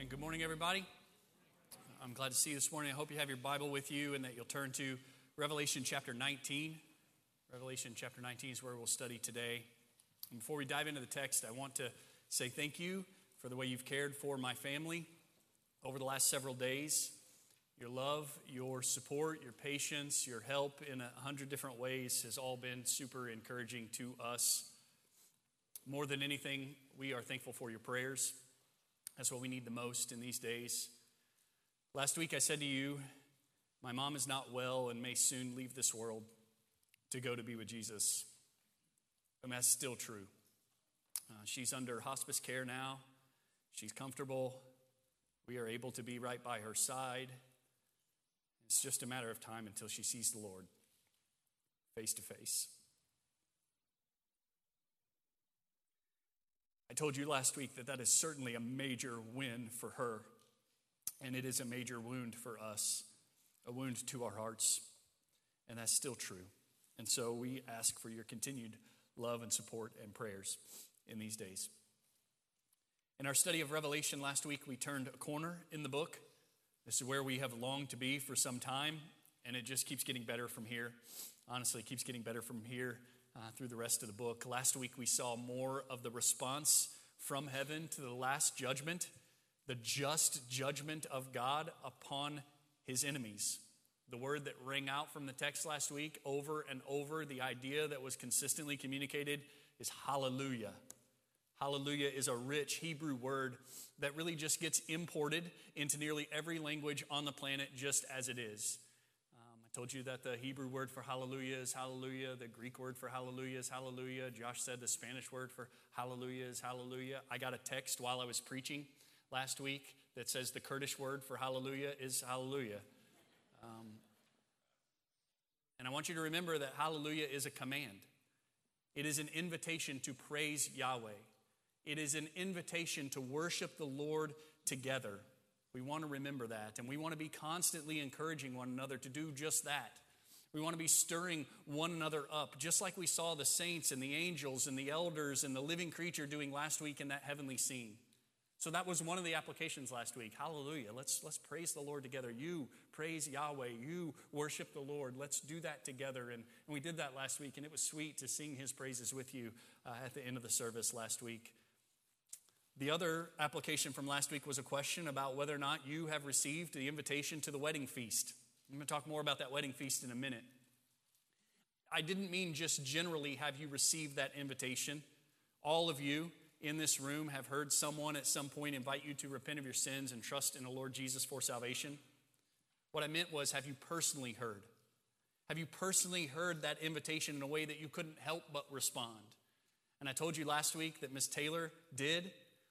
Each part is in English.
Amen. Good morning, everybody. I'm glad to see you this morning. I hope you have your Bible with you and that you'll turn to Revelation chapter 19. Revelation chapter 19 is where we'll study today. And before we dive into the text, I want to say thank you for the way you've cared for my family over the last several days. Your love, your support, your patience, your help in a hundred different ways has all been super encouraging to us. More than anything, we are thankful for your prayers. That's what we need the most in these days. Last week I said to you, My mom is not well and may soon leave this world to go to be with Jesus. And that's still true. Uh, she's under hospice care now. She's comfortable. We are able to be right by her side. It's just a matter of time until she sees the Lord face to face. I told you last week that that is certainly a major win for her, and it is a major wound for us, a wound to our hearts, and that's still true. And so we ask for your continued love and support and prayers in these days. In our study of Revelation last week, we turned a corner in the book. This is where we have longed to be for some time, and it just keeps getting better from here. Honestly, it keeps getting better from here uh, through the rest of the book. Last week, we saw more of the response from heaven to the last judgment, the just judgment of God upon his enemies. The word that rang out from the text last week over and over, the idea that was consistently communicated is hallelujah. Hallelujah is a rich Hebrew word that really just gets imported into nearly every language on the planet just as it is. Told you that the Hebrew word for hallelujah is hallelujah. The Greek word for hallelujah is hallelujah. Josh said the Spanish word for hallelujah is hallelujah. I got a text while I was preaching last week that says the Kurdish word for hallelujah is hallelujah. Um, and I want you to remember that hallelujah is a command, it is an invitation to praise Yahweh, it is an invitation to worship the Lord together. We want to remember that, and we want to be constantly encouraging one another to do just that. We want to be stirring one another up, just like we saw the saints and the angels and the elders and the living creature doing last week in that heavenly scene. So that was one of the applications last week. Hallelujah. Let's, let's praise the Lord together. You praise Yahweh. You worship the Lord. Let's do that together. And, and we did that last week, and it was sweet to sing his praises with you uh, at the end of the service last week. The other application from last week was a question about whether or not you have received the invitation to the wedding feast. I'm going to talk more about that wedding feast in a minute. I didn't mean just generally have you received that invitation. All of you in this room have heard someone at some point invite you to repent of your sins and trust in the Lord Jesus for salvation. What I meant was, have you personally heard? Have you personally heard that invitation in a way that you couldn't help but respond? And I told you last week that Miss Taylor did,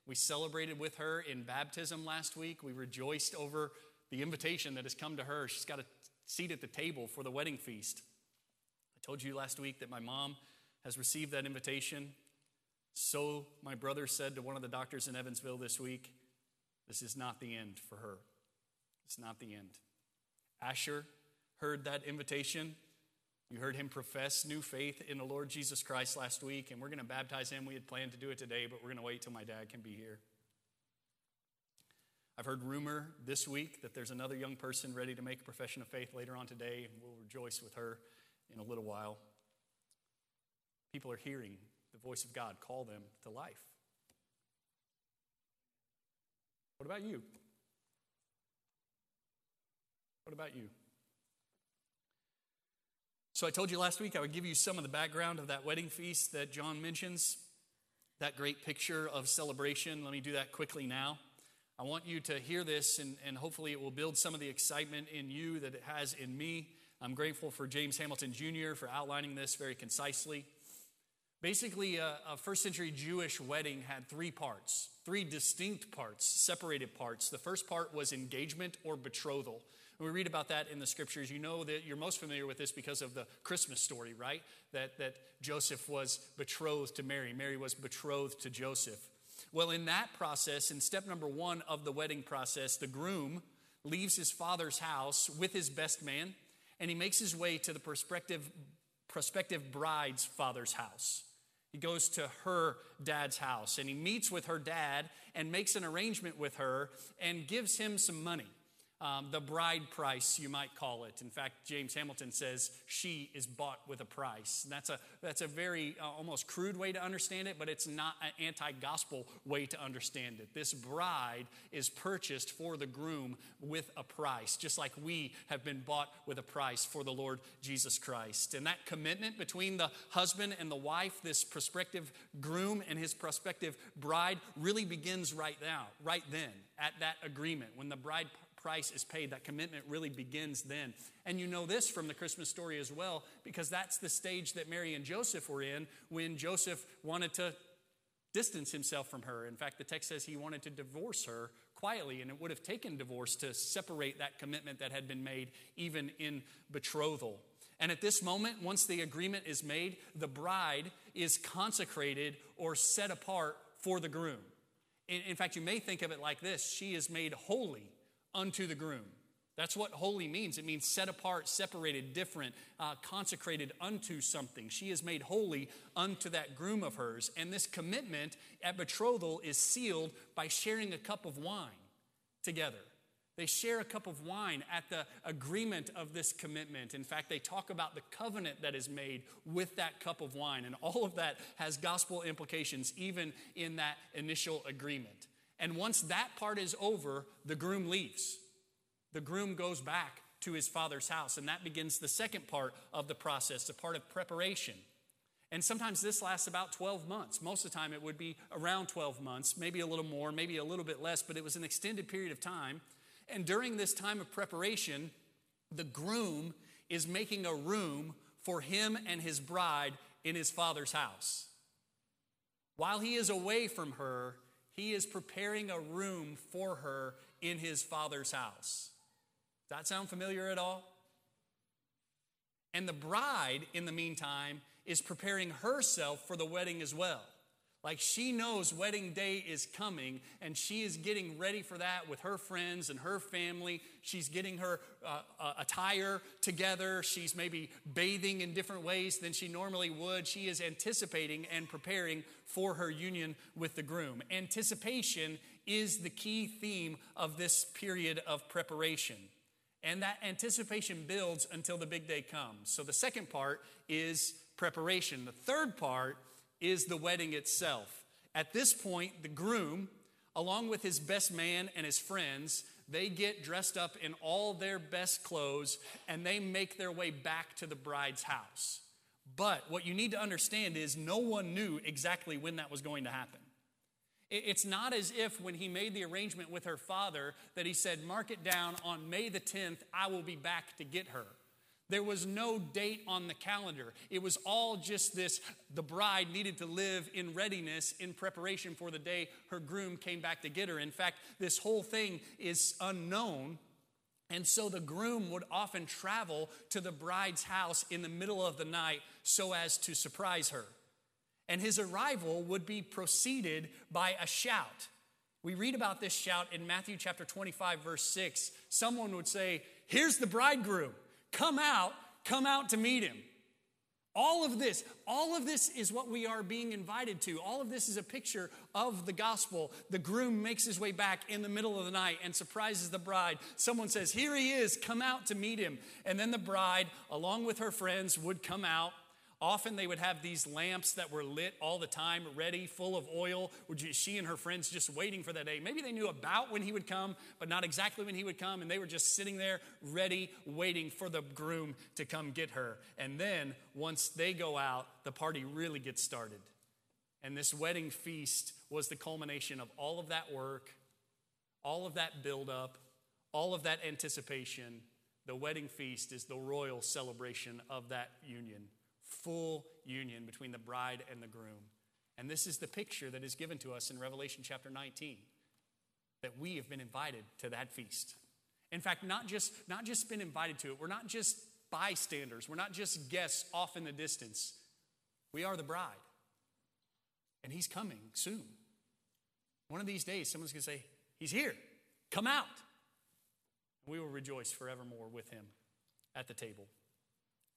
we celebrated with her in baptism last week. We rejoiced over the invitation that has come to her. She's got a seat at the table for the wedding feast. I told you last week that my mom has received that invitation. So, my brother said to one of the doctors in Evansville this week, this is not the end for her. It's not the end. Asher heard that invitation you heard him profess new faith in the Lord Jesus Christ last week, and we're going to baptize him. We had planned to do it today, but we're going to wait till my dad can be here. I've heard rumor this week that there's another young person ready to make a profession of faith later on today, and we'll rejoice with her in a little while. People are hearing the voice of God call them to life. What about you? What about you? So I told you last week I would give you some of the background of that wedding feast that John mentions, that great picture of celebration. Let me do that quickly now. I want you to hear this, and, and hopefully it will build some of the excitement in you that it has in me. I'm grateful for James Hamilton Jr. for outlining this very concisely. Basically, a, a, first century Jewish wedding had three parts, three distinct parts, separated parts. The first part was engagement or betrothal. When we read about that in the scriptures, you know that you're most familiar with this because of the Christmas story, right? That, that Joseph was betrothed to Mary, Mary was betrothed to Joseph. Well, in that process, in step number one of the wedding process, the groom leaves his father's house with his best man and he makes his way to the prospective, prospective bride's father's house. He goes to her dad's house and he meets with her dad and makes an arrangement with her and gives him some money um, the bride price, you might call it. In fact, James Hamilton says she is bought with a price. And that's a, that's a very uh, almost crude way to understand it, but it's not an anti gospel way to understand it. This bride is purchased for the groom with a price, just like we have been bought with a price for the Lord Jesus Christ. And that commitment between the husband and the wife, this prospective groom and his prospective bride, really begins right now, right then, at that agreement. When the bride price is paid. That commitment really begins then. And you know this from the Christmas story as well, because that's the stage that Mary and Joseph were in when Joseph wanted to distance himself from her. In fact, the text says he wanted to divorce her quietly, and it would have taken divorce to separate that commitment that had been made, even in betrothal. And at this moment, once the agreement is made, the bride is consecrated or set apart for the groom. In, fact, you may think of it like this she is made holy unto the groom. That's what holy means. It means set apart, separated, different, uh, consecrated unto something. She is made holy unto that groom of hers. And this commitment at betrothal is sealed by sharing a cup of wine together. They share a cup of wine at the agreement of this commitment. In fact, they talk about the covenant that is made with that cup of wine. And all of that has gospel implications, even in that initial agreement. And once that part is over, the groom leaves. The groom goes back to his father's house, and that begins the second part of the process, the part of preparation. And sometimes this lasts about 12 months. Most of the time, it would be around 12 months, maybe a little more, maybe a little bit less, but it was an extended period of time. And during this time of preparation, the groom is making a room for him and his bride in his father's house. While he is away from her, he is preparing a room for her in his father's house. Does that sound familiar at all? And the bride, in the meantime, is preparing herself for the wedding as well. Like she knows wedding day is coming and she is getting ready for that with her friends and her family. She's getting her uh, uh, attire together. She's maybe bathing in different ways than she normally would. She is anticipating and preparing for her union with the groom. Anticipation is the key theme of this period of preparation. And that anticipation builds until the big day comes. So the second part is preparation. The third part is the wedding itself. At this point, the groom, along with his best man and his friends, they get dressed up in all their best clothes and they make their way back to the bride's house. But what you need to understand is no one knew exactly when that was going to happen. It's not as if when he made the arrangement with her father that he said, Mark it down on May the 10th, I will be back to get her. There was no date on the calendar. It was all just this the bride needed to live in readiness in preparation for the day her groom came back to get her. In fact, this whole thing is unknown. And so the groom would often travel to the bride's house in the middle of the night so as to surprise her. And his arrival would be preceded by a shout. We read about this shout in Matthew chapter 25, verse 6. Someone would say, Here's the bridegroom. Come out, come out to meet him. All of this, all of this is what we are being invited to. All of this is a picture of the gospel. The groom makes his way back in the middle of the night and surprises the bride. Someone says, Here he is, come out to meet him. And then the bride, along with her friends, would come out Often they would have these lamps that were lit all the time, ready, full of oil. She and her friends just waiting for that day. Maybe they knew about when he would come, but not exactly when he would come. And they were just sitting there, ready, waiting for the groom to come get her. And then once they go out, the party really gets started. And this wedding feast was the culmination of all of that work, all of that buildup, all of that anticipation. The wedding feast is the royal celebration of that union full union between the bride and the groom. And this is the picture that is given to us in Revelation chapter 19 that we have been invited to that feast. In fact, not just, not just been invited to it, we're not just bystanders, we're not just guests off in the distance. We are the bride. And he's coming soon. One of these days, someone's going to say, He's here. Come out. And we will rejoice forevermore with him at the table.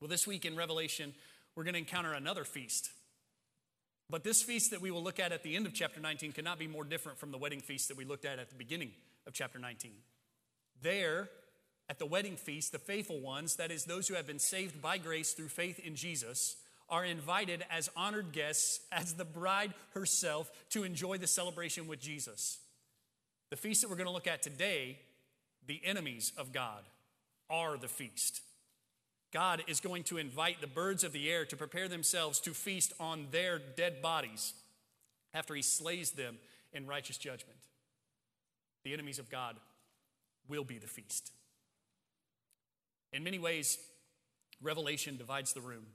Well, this week in Revelation, we're going to encounter another feast. But this feast that we will look at at the end of chapter 19 cannot be more different from the wedding feast that we looked at at the beginning of chapter 19. There, at the wedding feast, the faithful ones, that is, those who have been saved by grace through faith in Jesus, are invited as honored guests, as the bride herself, to enjoy the celebration with Jesus. The feast that we're going to look at today, the enemies of God, are the feast. God is going to invite the birds of the air to prepare themselves to feast on their dead bodies after he slays them in righteous judgment. The enemies of God will be the feast. In many ways, Revelation divides the room.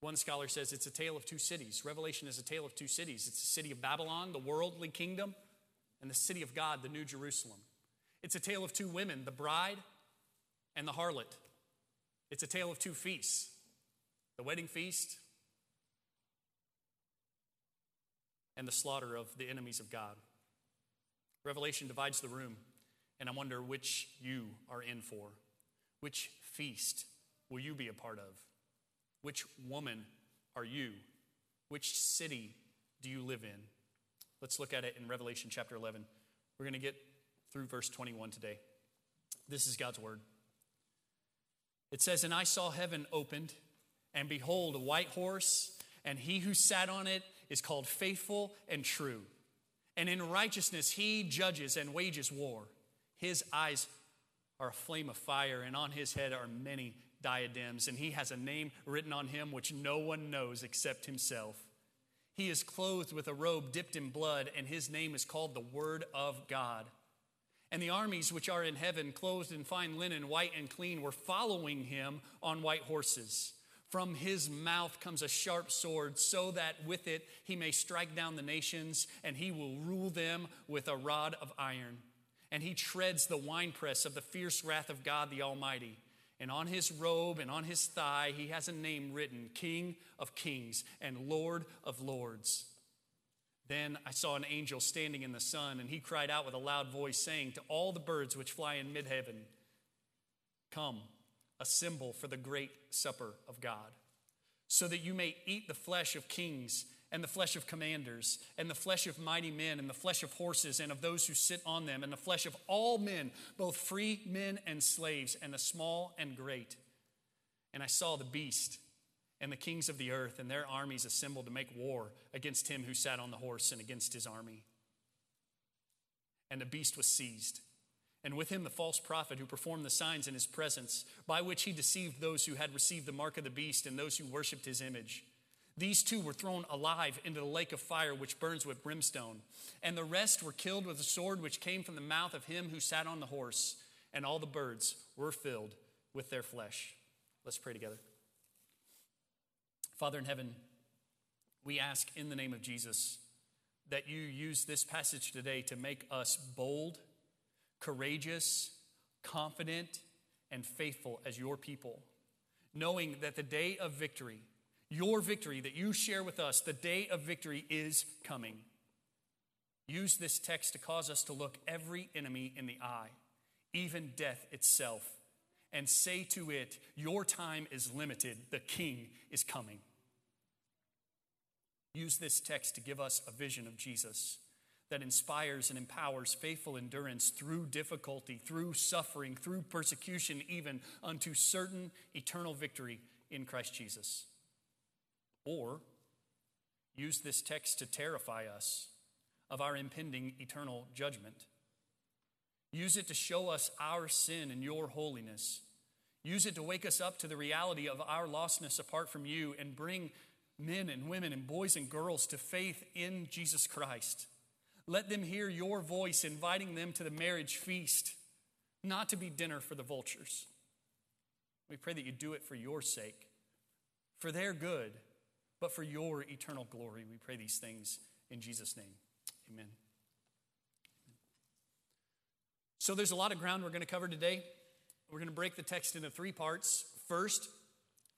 One scholar says it's a tale of two cities. Revelation is a tale of two cities it's the city of Babylon, the worldly kingdom, and the city of God, the New Jerusalem. It's a tale of two women, the bride and the harlot. It's a tale of two feasts the wedding feast and the slaughter of the enemies of God. Revelation divides the room, and I wonder which you are in for. Which feast will you be a part of? Which woman are you? Which city do you live in? Let's look at it in Revelation chapter 11. We're going to get through verse 21 today. This is God's word. It says, And I saw heaven opened, and behold, a white horse, and he who sat on it is called faithful and true. And in righteousness he judges and wages war. His eyes are a flame of fire, and on his head are many diadems, and he has a name written on him which no one knows except himself. He is clothed with a robe dipped in blood, and his name is called the Word of God. And the armies which are in heaven, clothed in fine linen, white and clean, were following him on white horses. From his mouth comes a sharp sword, so that with it he may strike down the nations, and he will rule them with a rod of iron. And he treads the winepress of the fierce wrath of God the Almighty. And on his robe and on his thigh he has a name written King of Kings and Lord of Lords. Then I saw an angel standing in the sun, and he cried out with a loud voice, saying to all the birds which fly in mid heaven, Come, assemble for the great supper of God, so that you may eat the flesh of kings, and the flesh of commanders, and the flesh of mighty men, and the flesh of horses, and of those who sit on them, and the flesh of all men, both free men and slaves, and the small and great. And I saw the beast and the kings of the earth and their armies assembled to make war against him who sat on the horse and against his army. And the beast was seized, and with him the false prophet who performed the signs in his presence, by which he deceived those who had received the mark of the beast and those who worshipped his image. These two were thrown alive into the lake of fire which burns with brimstone, and the rest were killed with a sword which came from the mouth of him who sat on the horse, and all the birds were filled with their flesh. Let's pray together. Father in heaven, we ask in the name of Jesus that you use this passage today to make us bold, courageous, confident, and faithful as your people, knowing that the day of victory, your victory that you share with us, the day of victory is coming. Use this text to cause us to look every enemy in the eye, even death itself, and say to it, Your time is limited, the king is coming. Use this text to give us a vision of Jesus that inspires and empowers faithful endurance through difficulty, through suffering, through persecution, even unto certain eternal victory in Christ Jesus. Or use this text to terrify us of our impending eternal judgment. Use it to show us our sin and your holiness. Use it to wake us up to the reality of our lostness apart from you and bring men and women and boys and girls to faith in Jesus Christ. Let them hear your voice inviting them to the marriage feast, not to be dinner for the vultures. We pray that you do it for your sake, for their good, but for your eternal glory. We pray these things in Jesus' name. Amen. So there's a lot of ground we're going to cover today. We're going to break the text into three parts. First,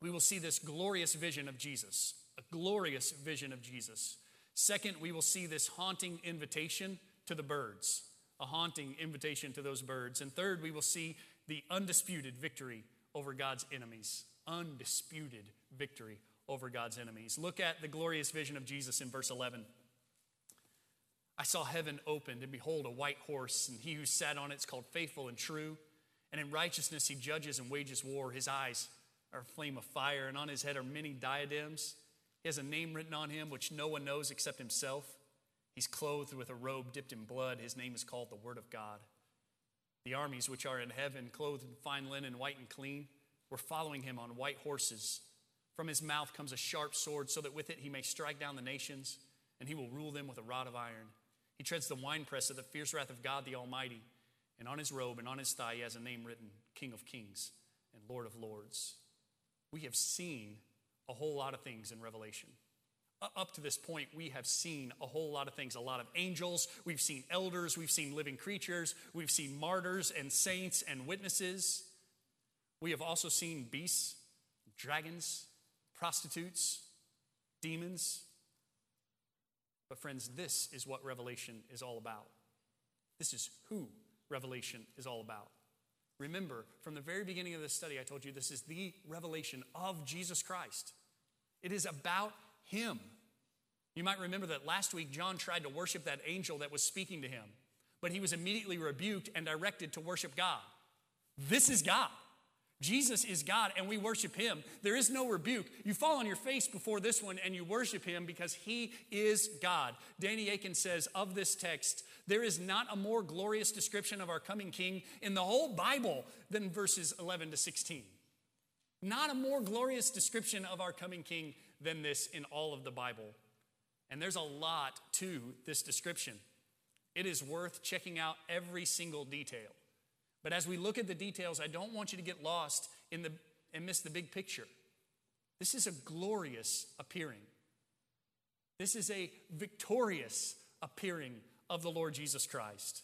we will see this glorious vision of Jesus a glorious vision of Jesus. Second, we will see this haunting invitation to the birds, a haunting invitation to those birds. And third, we will see the undisputed victory over God's enemies. Undisputed victory over God's enemies. Look at the glorious vision of Jesus in verse 11. I saw heaven opened, and behold, a white horse, and he who sat on it is called faithful and true. And in righteousness he judges and wages war. His eyes are a flame of fire, and on his head are many diadems. He has a name written on him which no one knows except himself. He's clothed with a robe dipped in blood. His name is called the Word of God. The armies which are in heaven, clothed in fine linen, white and clean, were following him on white horses. From his mouth comes a sharp sword, so that with it he may strike down the nations, and he will rule them with a rod of iron. He treads the winepress of the fierce wrath of God the Almighty. And on his robe and on his thigh he has a name written King of Kings and Lord of Lords. We have seen a whole lot of things in Revelation. Up to this point, we have seen a whole lot of things a lot of angels, we've seen elders, we've seen living creatures, we've seen martyrs and saints and witnesses. We have also seen beasts, dragons, prostitutes, demons, but, friends, this is what Revelation is all about. This is who Revelation is all about. Remember, from the very beginning of this study, I told you this is the revelation of Jesus Christ. It is about Him. You might remember that last week, John tried to worship that angel that was speaking to him, but he was immediately rebuked and directed to worship God. This is God. Jesus is God and we worship him. There is no rebuke. You fall on your face before this one and you worship him because he is God. Danny Akin says of this text, there is not a more glorious description of our coming king in the whole Bible than verses 11 to 16. Not a more glorious description of our coming king than this in all of the Bible. And there's a lot to this description. It is worth checking out every single detail. But as we look at the details, I don't want you to get lost in the, and miss the big picture. This is a glorious appearing. This is a victorious appearing of the Lord Jesus Christ.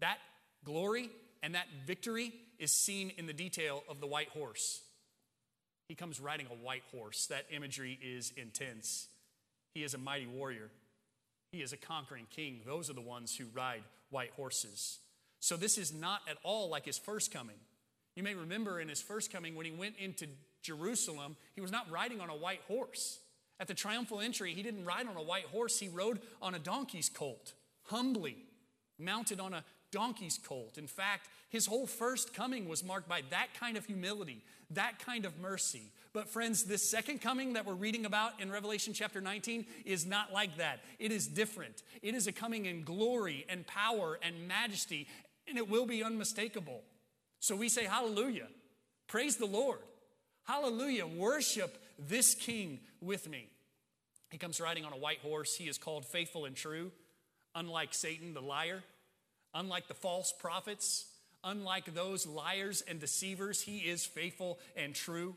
That glory and that victory is seen in the detail of the white horse. He comes riding a white horse. That imagery is intense. He is a mighty warrior. He is a conquering king. Those are the ones who ride white horses. So this is not at all like his first coming. You may remember in his first coming when he went into Jerusalem, he was not riding on a white horse. At the triumphal entry, he didn't ride on a white horse, he rode on a donkey's colt, humbly, mounted on a donkey's colt. In fact, his whole first coming was marked by that kind of humility, that kind of mercy. But, friends, this second coming that we're reading about in Revelation chapter 19 is not like that. It is different. It is a coming in glory and power and majesty and it will be unmistakable. So we say, Hallelujah. Praise the Lord. Hallelujah. Worship this King with me. He comes riding on a white horse. He is called faithful and true, unlike Satan, the liar, unlike the false prophets, unlike those liars and deceivers. He is faithful and true.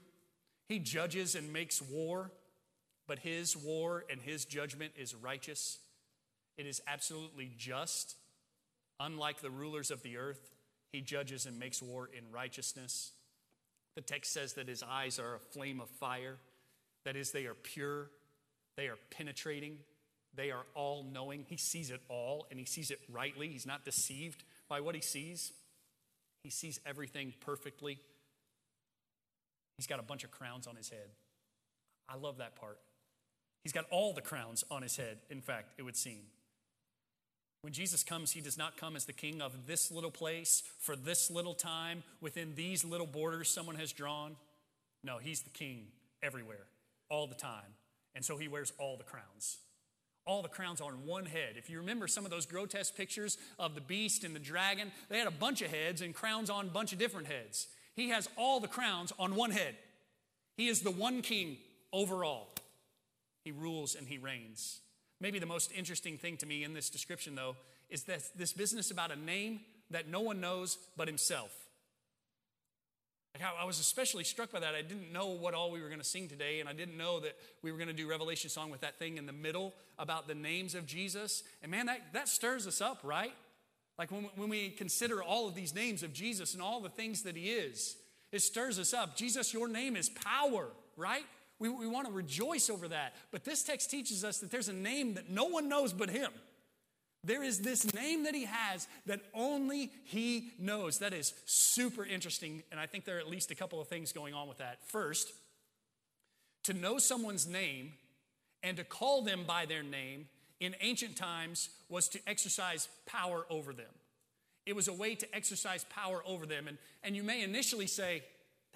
He judges and makes war, but his war and his judgment is righteous. It is absolutely just Unlike the rulers of the earth, he judges and makes war in righteousness. The text says that his eyes are a flame of fire. That is, they are pure, they are penetrating, they are all knowing. He sees it all and he sees it rightly. He's not deceived by what he sees, he sees everything perfectly. He's got a bunch of crowns on his head. I love that part. He's got all the crowns on his head, in fact, it would seem. When Jesus comes, he does not come as the king of this little place for this little time within these little borders someone has drawn. No, he's the king everywhere, all the time. And so he wears all the crowns. All the crowns on one head. If you remember some of those grotesque pictures of the beast and the dragon, they had a bunch of heads and crowns on a bunch of different heads. He has all the crowns on one head. He is the one king over all. He rules and he reigns. Maybe the most interesting thing to me in this description, though, is that this business about a name that no one knows but himself. I was especially struck by that. I didn't know what all we were going to sing today, and I didn't know that we were going to do Revelation song with that thing in the middle about the names of Jesus. And man, that, that stirs us up, right? Like when, when we consider all of these names of Jesus and all the things that he is, it stirs us up. Jesus, your name is power, right? We, we want to rejoice over that. But this text teaches us that there's a name that no one knows but him. There is this name that he has that only he knows. That is super interesting. And I think there are at least a couple of things going on with that. First, To know someone's name and to call them by their name in ancient times was to exercise power over them. It was a way to exercise power over them. And, and you may initially say,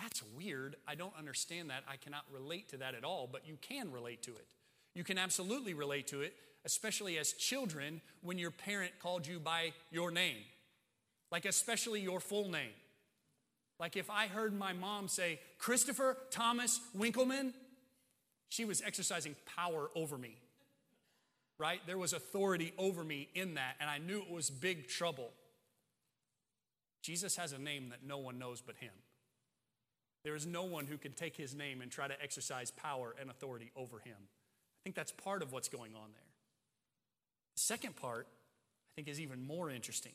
That's weird. I don't understand that. I cannot relate to that at all. But you can relate to it. You can absolutely relate to it, especially as children when your parent called you by your name, like especially your full name. Like if I heard my mom say, Christopher Thomas Winkleman, she was exercising power over me, right? There was authority over me in that, and I knew it was big trouble. Jesus has a name that no one knows but him. There is no one who can take his name and try to exercise power and authority over him. I think that's part of what's going on there. The second part, I think, is even more interesting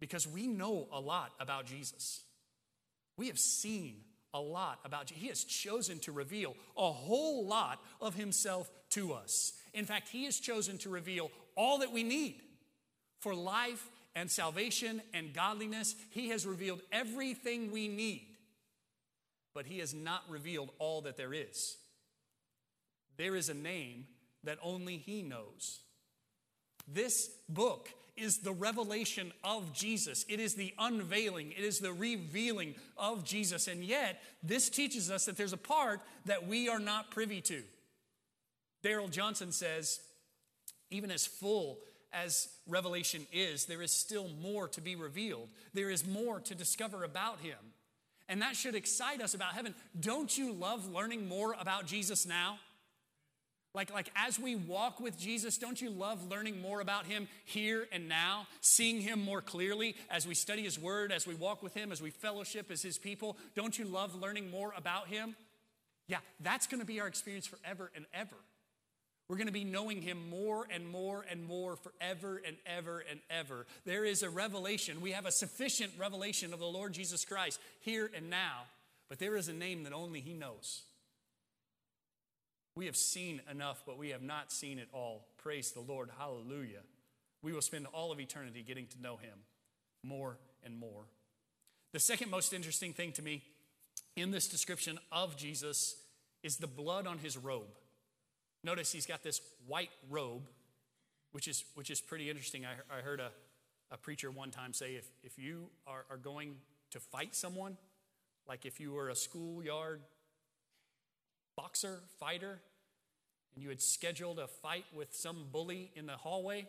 because we know a lot about Jesus. We have seen a lot about you. He has chosen to reveal a whole lot of himself to us. In fact, he has chosen to reveal all that we need for life and salvation and godliness. He has revealed everything we need, but he has not revealed all that there is. There is a name that only he knows. This book is the revelation of Jesus. It is the unveiling, it is the revealing of Jesus. And yet, this teaches us that there's a part that we are not privy to. Darrell Johnson says, even as full as revelation is, there is still more to be revealed. There is more to discover about him. And that should excite us about heaven. Don't you love learning more about Jesus now? Like, like as we walk with Jesus, don't you love learning more about him here and now, seeing him more clearly as we study his word, as we walk with him, as we fellowship as his people? Don't you love learning more about him? Yeah, that's going to be our experience forever and ever. We're going to be knowing him more and more and more forever and ever and ever. There is a revelation. We have a sufficient revelation of the Lord Jesus Christ here and now, but there is a name that only he knows. We have seen enough, but we have not seen it all. Praise the Lord. Hallelujah. We will spend all of eternity getting to know him more and more. The second most interesting thing to me in this description of Jesus is the blood on his robe. Notice he's got this white robe, which is, which is pretty interesting. I, I heard a, a preacher one time say if, if you are, are going to fight someone, like if you were a schoolyard boxer, fighter, and you had scheduled a fight with some bully in the hallway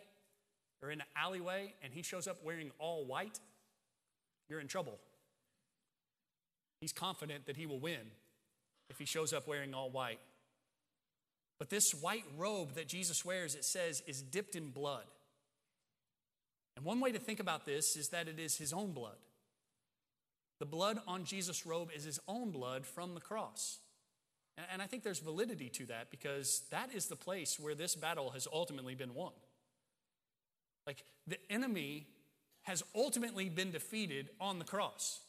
or in the alleyway, and he shows up wearing all white, you're in trouble. He's confident that he will win if he shows up wearing all white. But this white robe that Jesus wears, it says, is dipped in blood. And one way to think about this is that it is his own blood. The blood on Jesus' robe is his own blood from the cross. And I think there's validity to that because that is the place where this battle has ultimately been won. Like the enemy has ultimately been defeated on the cross,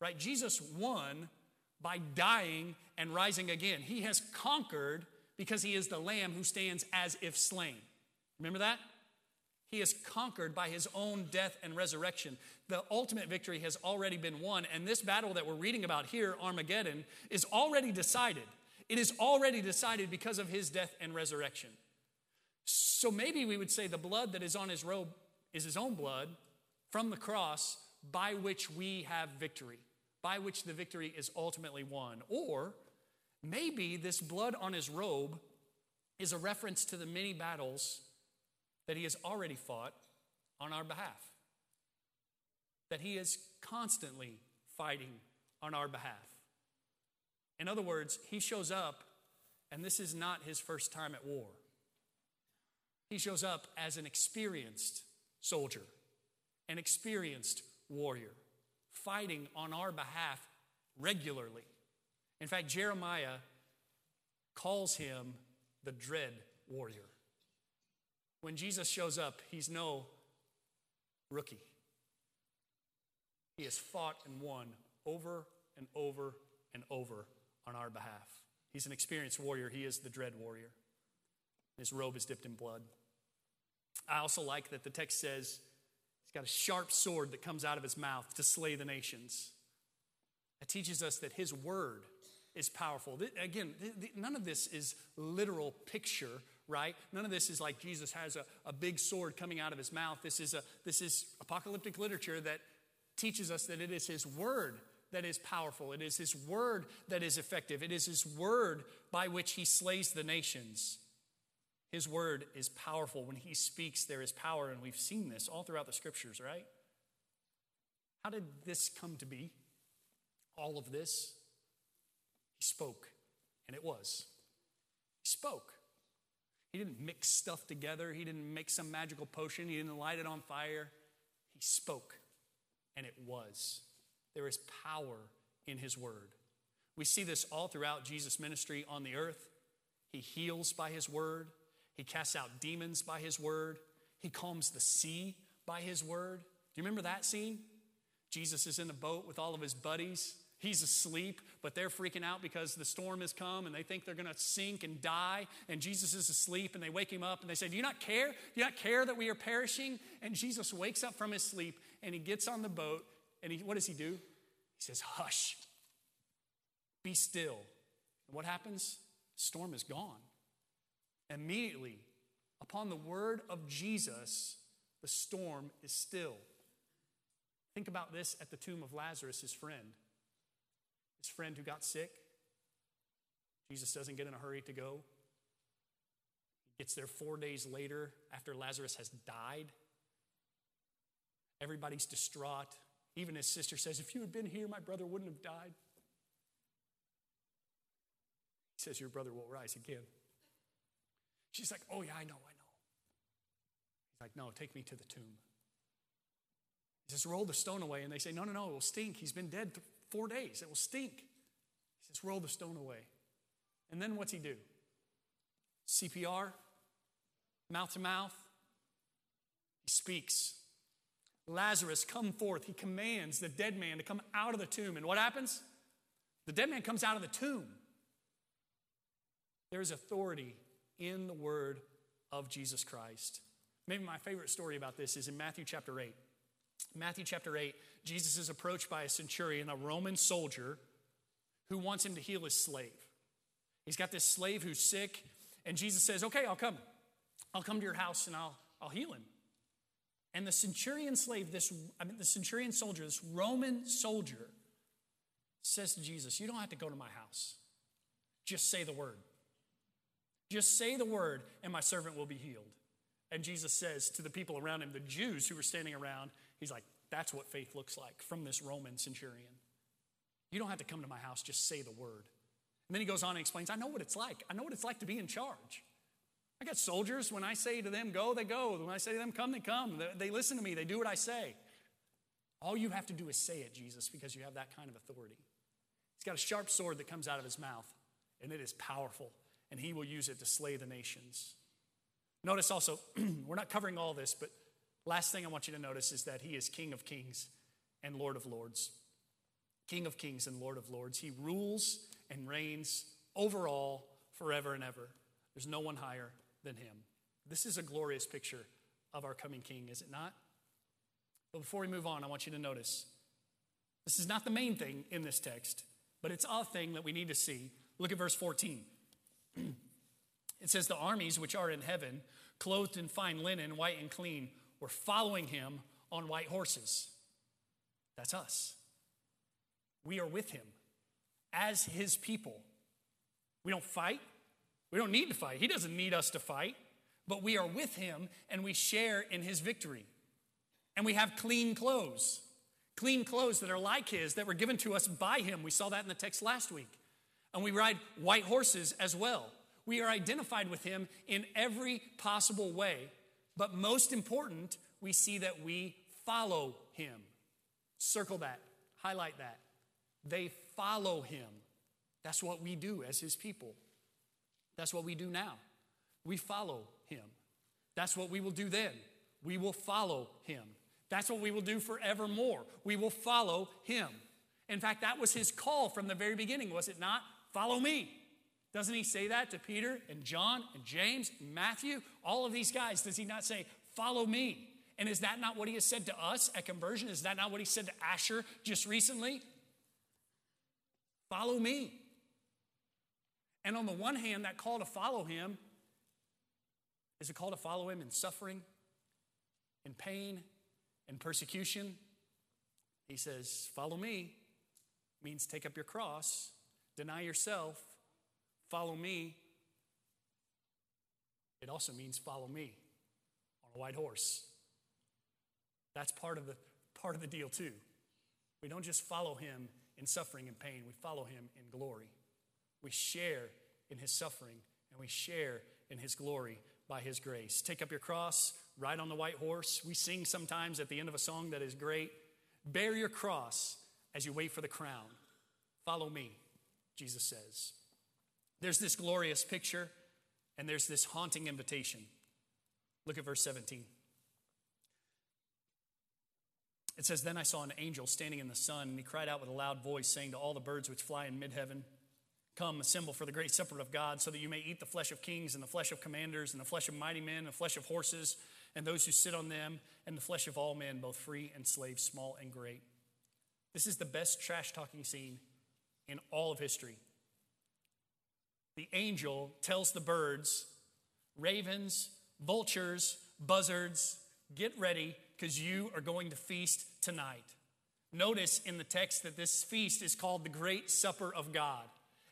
right? Jesus won by dying and rising again. He has conquered because he is the lamb who stands as if slain. Remember that? He is conquered by his own death and resurrection. The ultimate victory has already been won, and this battle that we're reading about here, Armageddon, is already decided. It is already decided because of his death and resurrection. So maybe we would say the blood that is on his robe is his own blood from the cross by which we have victory, by which the victory is ultimately won. Or maybe this blood on his robe is a reference to the many battles that He has already fought on our behalf, that He is constantly fighting on our behalf. In other words, He shows up, and this is not His first time at war. He shows up as an experienced soldier, an experienced warrior, fighting on our behalf regularly. In fact, Jeremiah calls him the dread warrior when Jesus shows up, he's no rookie. He has fought and won over and over and over on our behalf. He's an experienced warrior. He is the dread warrior. His robe is dipped in blood. I also like that the text says he's got a sharp sword that comes out of his mouth to slay the nations. That teaches us that his word is powerful. Again, none of this is literal picture, right? None of this is like Jesus has a, a big sword coming out of his mouth. This is, a, this is apocalyptic literature that teaches us that it is his word that is powerful. It is his word that is effective. It is his word by which he slays the nations. His word is powerful. When he speaks, there is power, and we've seen this all throughout the scriptures, right? How did this come to be? All of this? Spoke, and it was. He spoke. He didn't mix stuff together, he didn't make some magical potion, he didn't light it on fire. He spoke, and it was. There is power in his word. We see this all throughout Jesus' ministry on the earth. He heals by his word, he casts out demons by his word, he calms the sea by his word. Do you remember that scene? Jesus is in the boat with all of his buddies. He's asleep, but they're freaking out because the storm has come and they think they're going to sink and die. And Jesus is asleep and they wake him up and they say, Do you not care? Do you not care that we are perishing? And Jesus wakes up from his sleep and he gets on the boat and he, what does he do? He says, Hush, be still. And what happens? Storm is gone. Immediately, upon the word of Jesus, the storm is still. Think about this at the tomb of Lazarus, his friend. His friend who got sick. Jesus doesn't get in a hurry to go. He gets there four days later after Lazarus has died. Everybody's distraught. Even his sister says, If you had been here, my brother wouldn't have died. He says, Your brother will rise again. She's like, Oh, yeah, I know, I know. He's like, No, take me to the tomb. He says, Roll the stone away. And they say, No, no, no, it will stink. He's been dead th- four days. It will stink. He says, Roll the stone away. And then what's he do? CPR, mouth to mouth. He speaks. Lazarus, come forth. He commands the dead man to come out of the tomb. And what happens? The dead man comes out of the tomb. There is authority in the word of Jesus Christ. Maybe my favorite story about this is in Matthew chapter 8. Matthew chapter 8, Jesus is approached by a centurion, a Roman soldier, who wants him to heal his slave. He's got this slave who's sick, and Jesus says, Okay, I'll come. I'll come to your house and I'll, I'll heal him. And the centurion slave, this, I mean, the centurion soldier, this Roman soldier, says to Jesus, You don't have to go to my house. Just say the word. Just say the word, and my servant will be healed. And Jesus says to the people around him, the Jews who were standing around, He's like, That's what faith looks like from this Roman centurion. You don't have to come to my house, just say the word. And then he goes on and explains, I know what it's like. I know what it's like to be in charge. I got soldiers. When I say to them, go, they go. When I say to them, come, they come. They, listen to me. They do what I say. All you have to do is say it, Jesus, because you have that kind of authority. He's got a sharp sword that comes out of his mouth, and it is powerful, and he will use it to slay the nations. Notice also, we're not covering all this, but last thing I want you to notice is that he is King of kings and Lord of lords. King of kings and Lord of lords. He rules and reigns over all forever and ever. There's no one higher than him. This is a glorious picture of our coming king, is it not? But before we move on, I want you to notice this is not the main thing in this text, but it's a thing that we need to see. Look at verse 14. it says, The armies which are in heaven, clothed in fine linen, white and clean, were following him on white horses. That's us. We are with him as his people. We don't fight, we don't need to fight. He doesn't need us to fight, but we are with him and we share in his victory. And we have clean clothes, clean clothes that are like his, that were given to us by him. We saw that in the text last week. And we ride white horses as well. We are identified with him in every possible way. But most important, we see that we follow him. Circle that, highlight that. They follow him. That's what we do as his people. That's what we do now. We follow him. That's what we will do then. We will follow him. That's what we will do forevermore. We will follow him. In fact, that was his call from the very beginning, was it not? Follow me. Doesn't he say that to Peter and John and James and Matthew? All of these guys, does he not say, Follow me? And is that not what he has said to us at conversion? Is that not what he said to Asher just recently? Follow me. And on the one hand, that call to follow him is a call to follow him in suffering, in pain, in persecution. He says, Follow me means take up your cross, deny yourself, follow me. It also means follow me on a white horse. That's part of the part of the deal too. We don't just follow him in suffering and pain, we follow him in glory. We share in his suffering and we share in his glory by his grace. Take up your cross, ride on the white horse. We sing sometimes at the end of a song that is great. Bear your cross as you wait for the crown. Follow me, Jesus says. There's this glorious picture and there's this haunting invitation. Look at verse 17. It says, Then I saw an angel standing in the sun, and he cried out with a loud voice, saying to all the birds which fly in mid heaven, Come, assemble for the great supper of God, so that you may eat the flesh of kings, and the flesh of commanders, and the flesh of mighty men, and the flesh of horses, and those who sit on them, and the flesh of all men, both free and slave, small and great. This is the best trash talking scene in all of history. The angel tells the birds, ravens, vultures, buzzards, get ready because you are going to feast tonight. Notice in the text that this feast is called the Great Supper of God,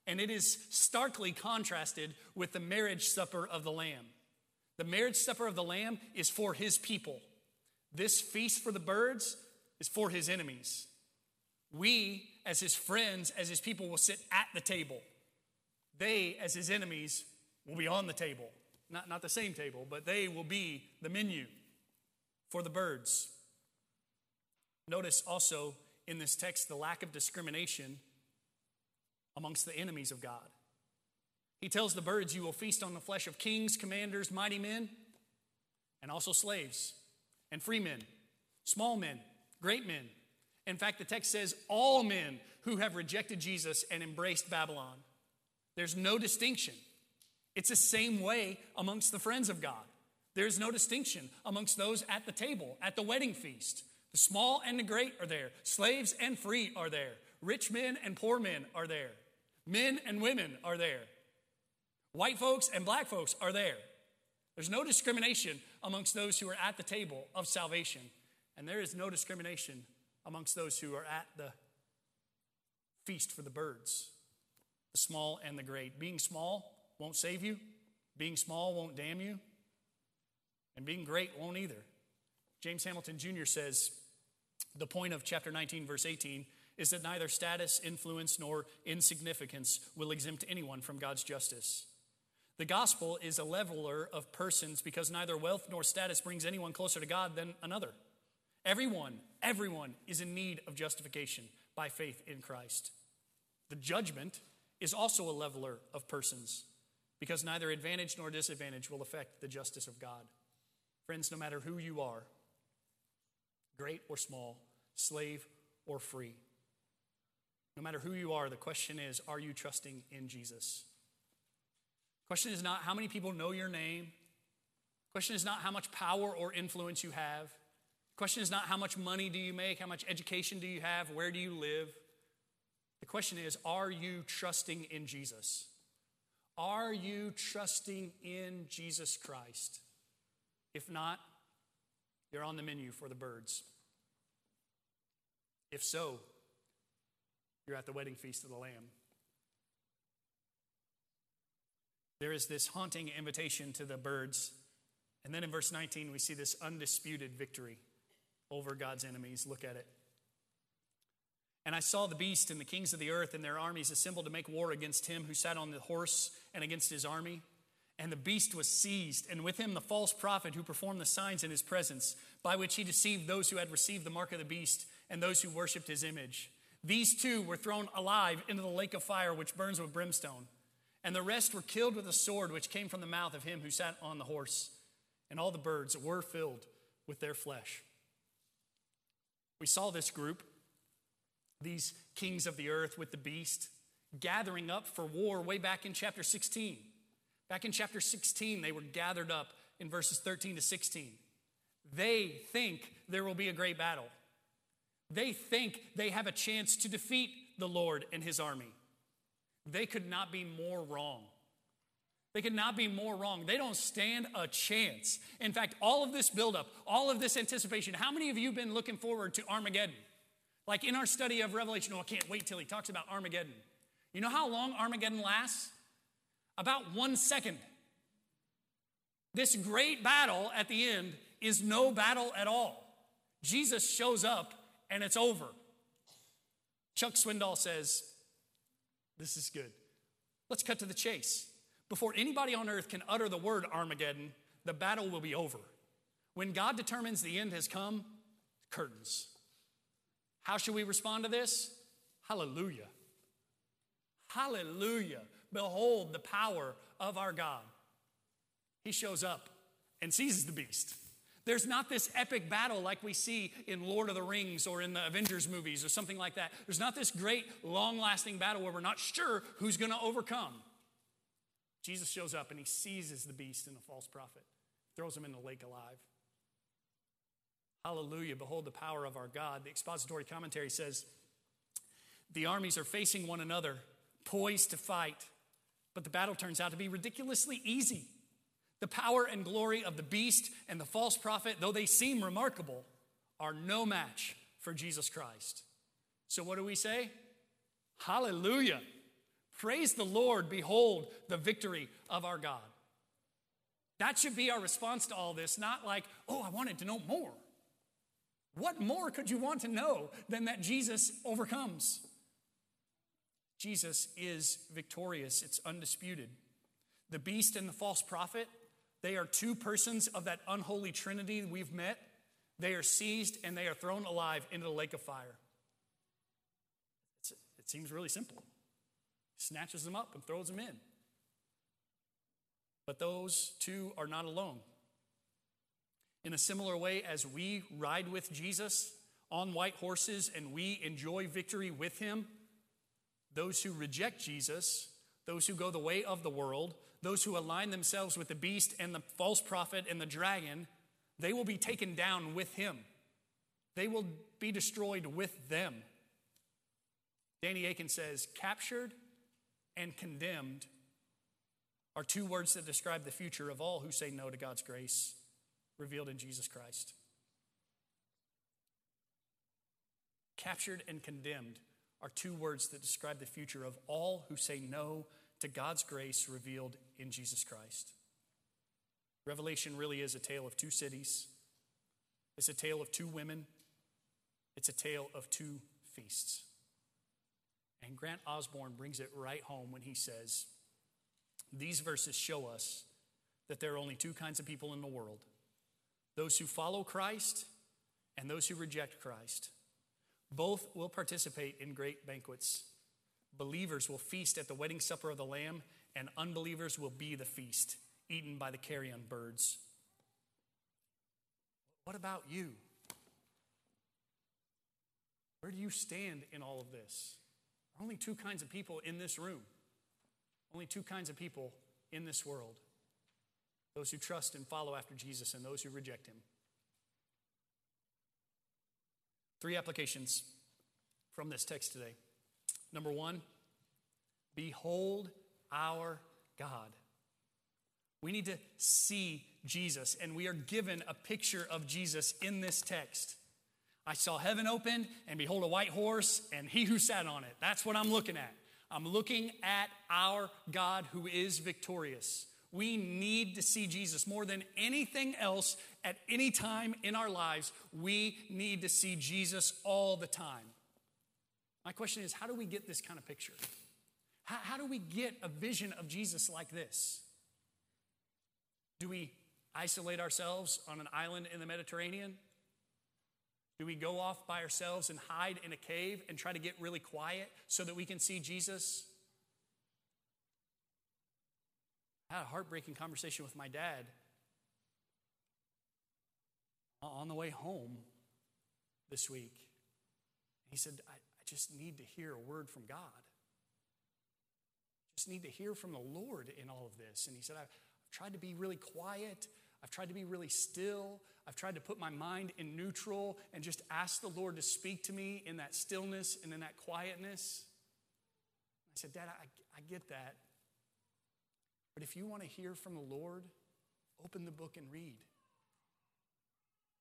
and it is starkly contrasted with the marriage supper of the Lamb. The marriage supper of the Lamb is for his people. This feast for the birds is for his enemies. We, as his friends, as his people, will sit at the table. They, as his enemies, will be on the table. Not, not the same table, but they will be the menu for the birds. Notice also in this text the lack of discrimination amongst the enemies of God. He tells the birds, You will feast on the flesh of kings, commanders, mighty men, and also slaves, and free men, small men, great men. In fact, the text says, All men who have rejected Jesus and embraced Babylon. There's no distinction. It's the same way amongst the friends of God. There's no distinction amongst those at the table, at the wedding feast. The small and the great are there, slaves and free are there, rich men and poor men are there, men and women are there, white folks and black folks are there. There's no discrimination amongst those who are at the table of salvation, and there is no discrimination amongst those who are at the feast for the birds, the small and the great. Being small won't save you, being small won't damn you, and being great won't either. James Hamilton Jr. says the point of chapter 19, verse 18 is that neither status, influence, nor insignificance will exempt anyone from God's justice. The gospel is a leveler of persons because neither wealth nor status brings anyone closer to God than another. Everyone, everyone is in need of justification by faith in Christ. The judgment is also a leveler of persons because neither advantage nor disadvantage will affect the justice of God. Friends, no matter who you are, great or small, slave or free, no matter who you are, the question is are you trusting in Jesus? Question is not how many people know your name. Question is not how much power or influence you have. Question is not how much money do you make, how much education do you have, where do you live. The question is are you trusting in Jesus? Are you trusting in Jesus Christ? If not, you're on the menu for the birds. If so, you're at the wedding feast of the Lamb. There is this haunting invitation to the birds. And then in verse 19, we see this undisputed victory over God's enemies. Look at it. And I saw the beast and the kings of the earth and their armies assembled to make war against him who sat on the horse and against his army. And the beast was seized, and with him the false prophet who performed the signs in his presence, by which he deceived those who had received the mark of the beast and those who worshipped his image. These two were thrown alive into the lake of fire which burns with brimstone. And the rest were killed with a sword which came from the mouth of him who sat on the horse. And all the birds were filled with their flesh. We saw this group, these kings of the earth with the beast, gathering up for war way back in chapter 16. Back in chapter 16, they were gathered up in verses 13 to 16. They think there will be a great battle. They think they have a chance to defeat the Lord and his army. They could not be more wrong. They could not be more wrong. They don't stand a chance. In fact, all of this buildup, all of this anticipation, how many of you have been looking forward to Armageddon? Like in our study of Revelation, oh, I can't wait till he talks about Armageddon. You know how long Armageddon lasts? About one second. This great battle at the end is no battle at all. Jesus shows up and it's over. Chuck Swindoll says, This is good. Let's cut to the chase. Before anybody on earth can utter the word Armageddon, the battle will be over. When God determines the end has come, curtains. How should we respond to this? Hallelujah. Hallelujah. Behold the power of our God. He shows up and seizes the beast. There's not this epic battle like we see in Lord of the Rings or in the Avengers movies or something like that. There's not this great, long lasting battle where we're not sure who's going to overcome. Jesus shows up and he seizes the beast and the false prophet, throws him in the lake alive. Hallelujah. Behold the power of our God. The expository commentary says the armies are facing one another, poised to fight, but the battle turns out to be ridiculously easy. The power and glory of the beast and the false prophet, though they seem remarkable, are no match for Jesus Christ. So, what do we say? Hallelujah. Praise the Lord. Behold the victory of our God. That should be our response to all this, not like, oh, I wanted to know more. What more could you want to know than that Jesus overcomes? Jesus is victorious, it's undisputed. The beast and the false prophet, they are two persons of that unholy trinity we've met. They are seized and they are thrown alive into the lake of fire. It's, it seems really simple snatches them up and throws them in. But those two are not alone. In a similar way, as we ride with Jesus on white horses and we enjoy victory with him, those who reject Jesus, those who go the way of the world, those who align themselves with the beast and the false prophet and the dragon, they will be taken down with him. They will be destroyed with them. Danny Akin says, captured and condemned are two words that describe the future of all who say no to God's grace revealed in Jesus Christ. Captured and condemned are two words that describe the future of all who say no to God's grace revealed in Jesus Christ. Revelation really is a tale of two cities, it's a tale of two women, it's a tale of two feasts. And Grant Osborne brings it right home when he says, These verses show us that there are only two kinds of people in the world those who follow Christ and those who reject Christ. Both will participate in great banquets. Believers will feast at the wedding supper of the Lamb, and unbelievers will be the feast, eaten by the carrion birds. What about you? Where do you stand in all of this? There are only two kinds of people in this room, only two kinds of people in this world those who trust and follow after Jesus and those who reject him. Three applications from this text today. Number one, behold our God. We need to see Jesus, and we are given a picture of Jesus in this text. I saw heaven opened, and behold, a white horse, and he who sat on it. That's what I'm looking at. I'm looking at our God who is victorious. We need to see Jesus more than anything else at any time in our lives. We need to see Jesus all the time. My question is how do we get this kind of picture? How, how do we get a vision of Jesus like this? Do we isolate ourselves on an island in the Mediterranean? Do we go off by ourselves and hide in a cave and try to get really quiet so that we can see Jesus? I had a heartbreaking conversation with my dad on the way home this week. He said, I, I just need to hear a word from God. Just need to hear from the Lord in all of this. And he said, I've, I've tried to be really quiet. I've tried to be really still. I've tried to put my mind in neutral and just ask the Lord to speak to me in that stillness and in that quietness. I said, Dad, I, I get that. But if you want to hear from the Lord, open the book and read.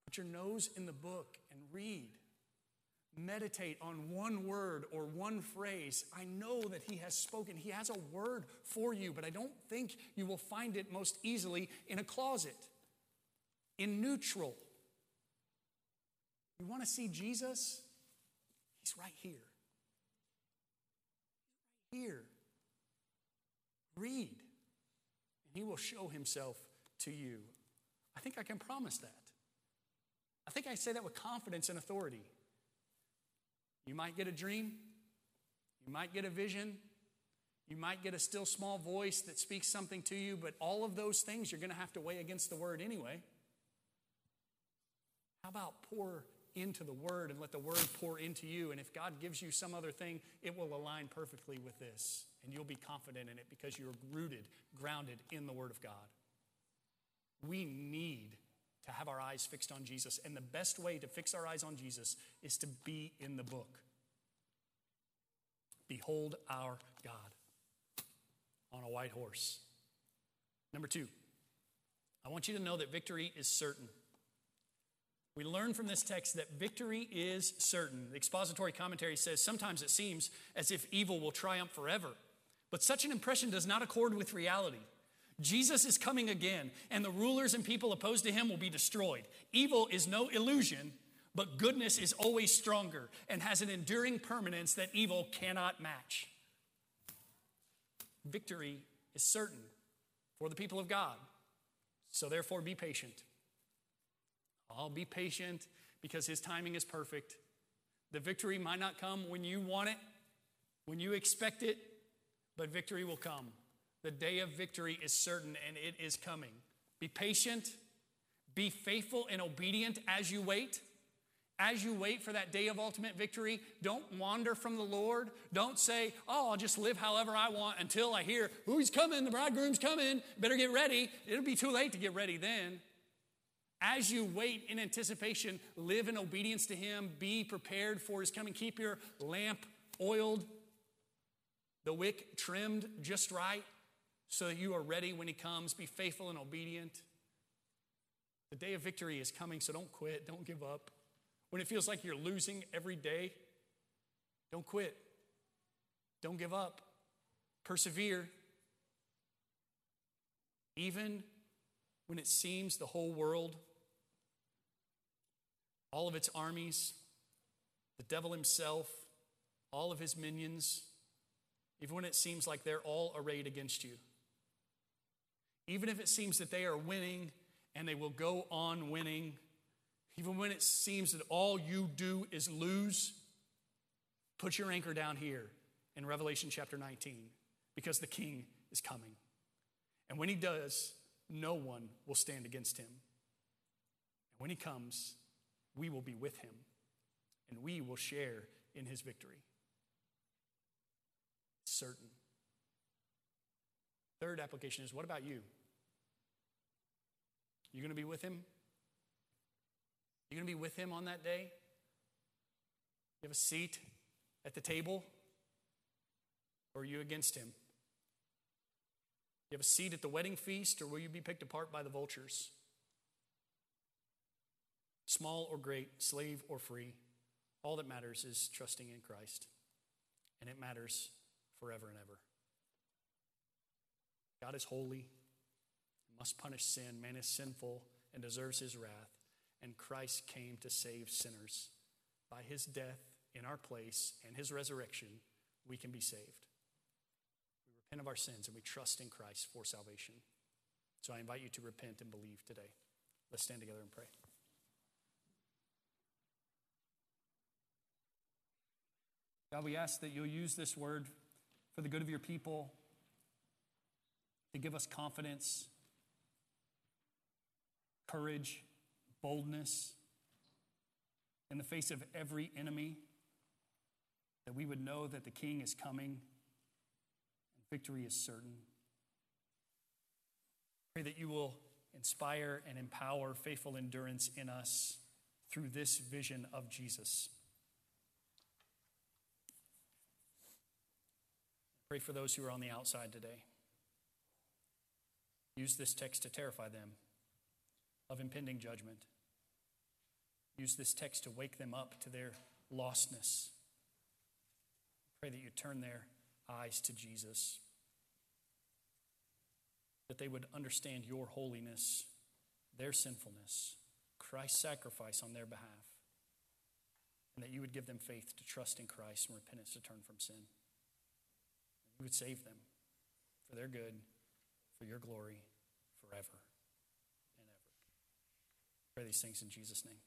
Put your nose in the book and read. Meditate on one word or one phrase. I know that He has spoken. He has a word for you, but I don't think you will find it most easily in a closet, in neutral. You want to see Jesus? He's right here. Right here. Read, and He will show Himself to you. I think I can promise that. I think I say that with confidence and authority. You might get a dream, you might get a vision, you might get a still small voice that speaks something to you, but all of those things you're going to have to weigh against the word anyway. How about pour into the word and let the word pour into you? And if God gives you some other thing, it will align perfectly with this, and you'll be confident in it because you're rooted, grounded in the word of God. We need to have our eyes fixed on Jesus. And the best way to fix our eyes on Jesus is to be in the book. Behold our God on a white horse. Number two, I want you to know that victory is certain. We learn from this text that victory is certain. The expository commentary says sometimes it seems as if evil will triumph forever, but such an impression does not accord with reality. Jesus is coming again, and the rulers and people opposed to him will be destroyed. Evil is no illusion, but goodness is always stronger and has an enduring permanence that evil cannot match. Victory is certain for the people of God. So therefore, be patient. I'll be patient because his timing is perfect. The victory might not come when you want it, when you expect it, but victory will come. The day of victory is certain and it is coming. Be patient, be faithful and obedient as you wait. As you wait for that day of ultimate victory, don't wander from the Lord. Don't say, Oh, I'll just live however I want until I hear, Who's coming? The bridegroom's coming. Better get ready. It'll be too late to get ready then. As you wait in anticipation, live in obedience to Him. Be prepared for His coming. Keep your lamp oiled, the wick trimmed just right so that you are ready when He comes. Be faithful and obedient. The day of victory is coming, so don't quit, don't give up. When it feels like you're losing every day, don't quit, don't give up, persevere. Even when it seems the whole world, all of its armies, the devil himself, all of his minions, even when it seems like they're all arrayed against you. Even if it seems that they are winning and they will go on winning, even when it seems that all you do is lose, put your anchor down here in Revelation chapter 19 because the king is coming. And when he does, no one will stand against him. And when he comes, we will be with him and we will share in his victory. Certain. Third application is what about you? You going to be with him? You going to be with him on that day? You have a seat at the table? Or are you against him? You have a seat at the wedding feast, or will you be picked apart by the vultures? Small or great, slave or free, all that matters is trusting in Christ. And it matters forever and ever. God is holy, must punish sin. Man is sinful and deserves his wrath. And Christ came to save sinners. By his death in our place and his resurrection, we can be saved. We repent of our sins and we trust in Christ for salvation. So I invite you to repent and believe today. Let's stand together and pray. God, we ask that you'll use this word for the good of your people, to give us confidence, courage, boldness in the face of every enemy, that we would know that the King is coming and victory is certain. Pray that you will inspire and empower faithful endurance in us through this vision of Jesus. Pray for those who are on the outside today. Use this text to terrify them of impending judgment. Use this text to wake them up to their lostness. Pray that you turn their eyes to Jesus, that they would understand your holiness, their sinfulness, Christ's sacrifice on their behalf, and that you would give them faith to trust in Christ and repentance to turn from sin. You would save them for their good, for your glory, forever and ever. Pray these things in Jesus' name.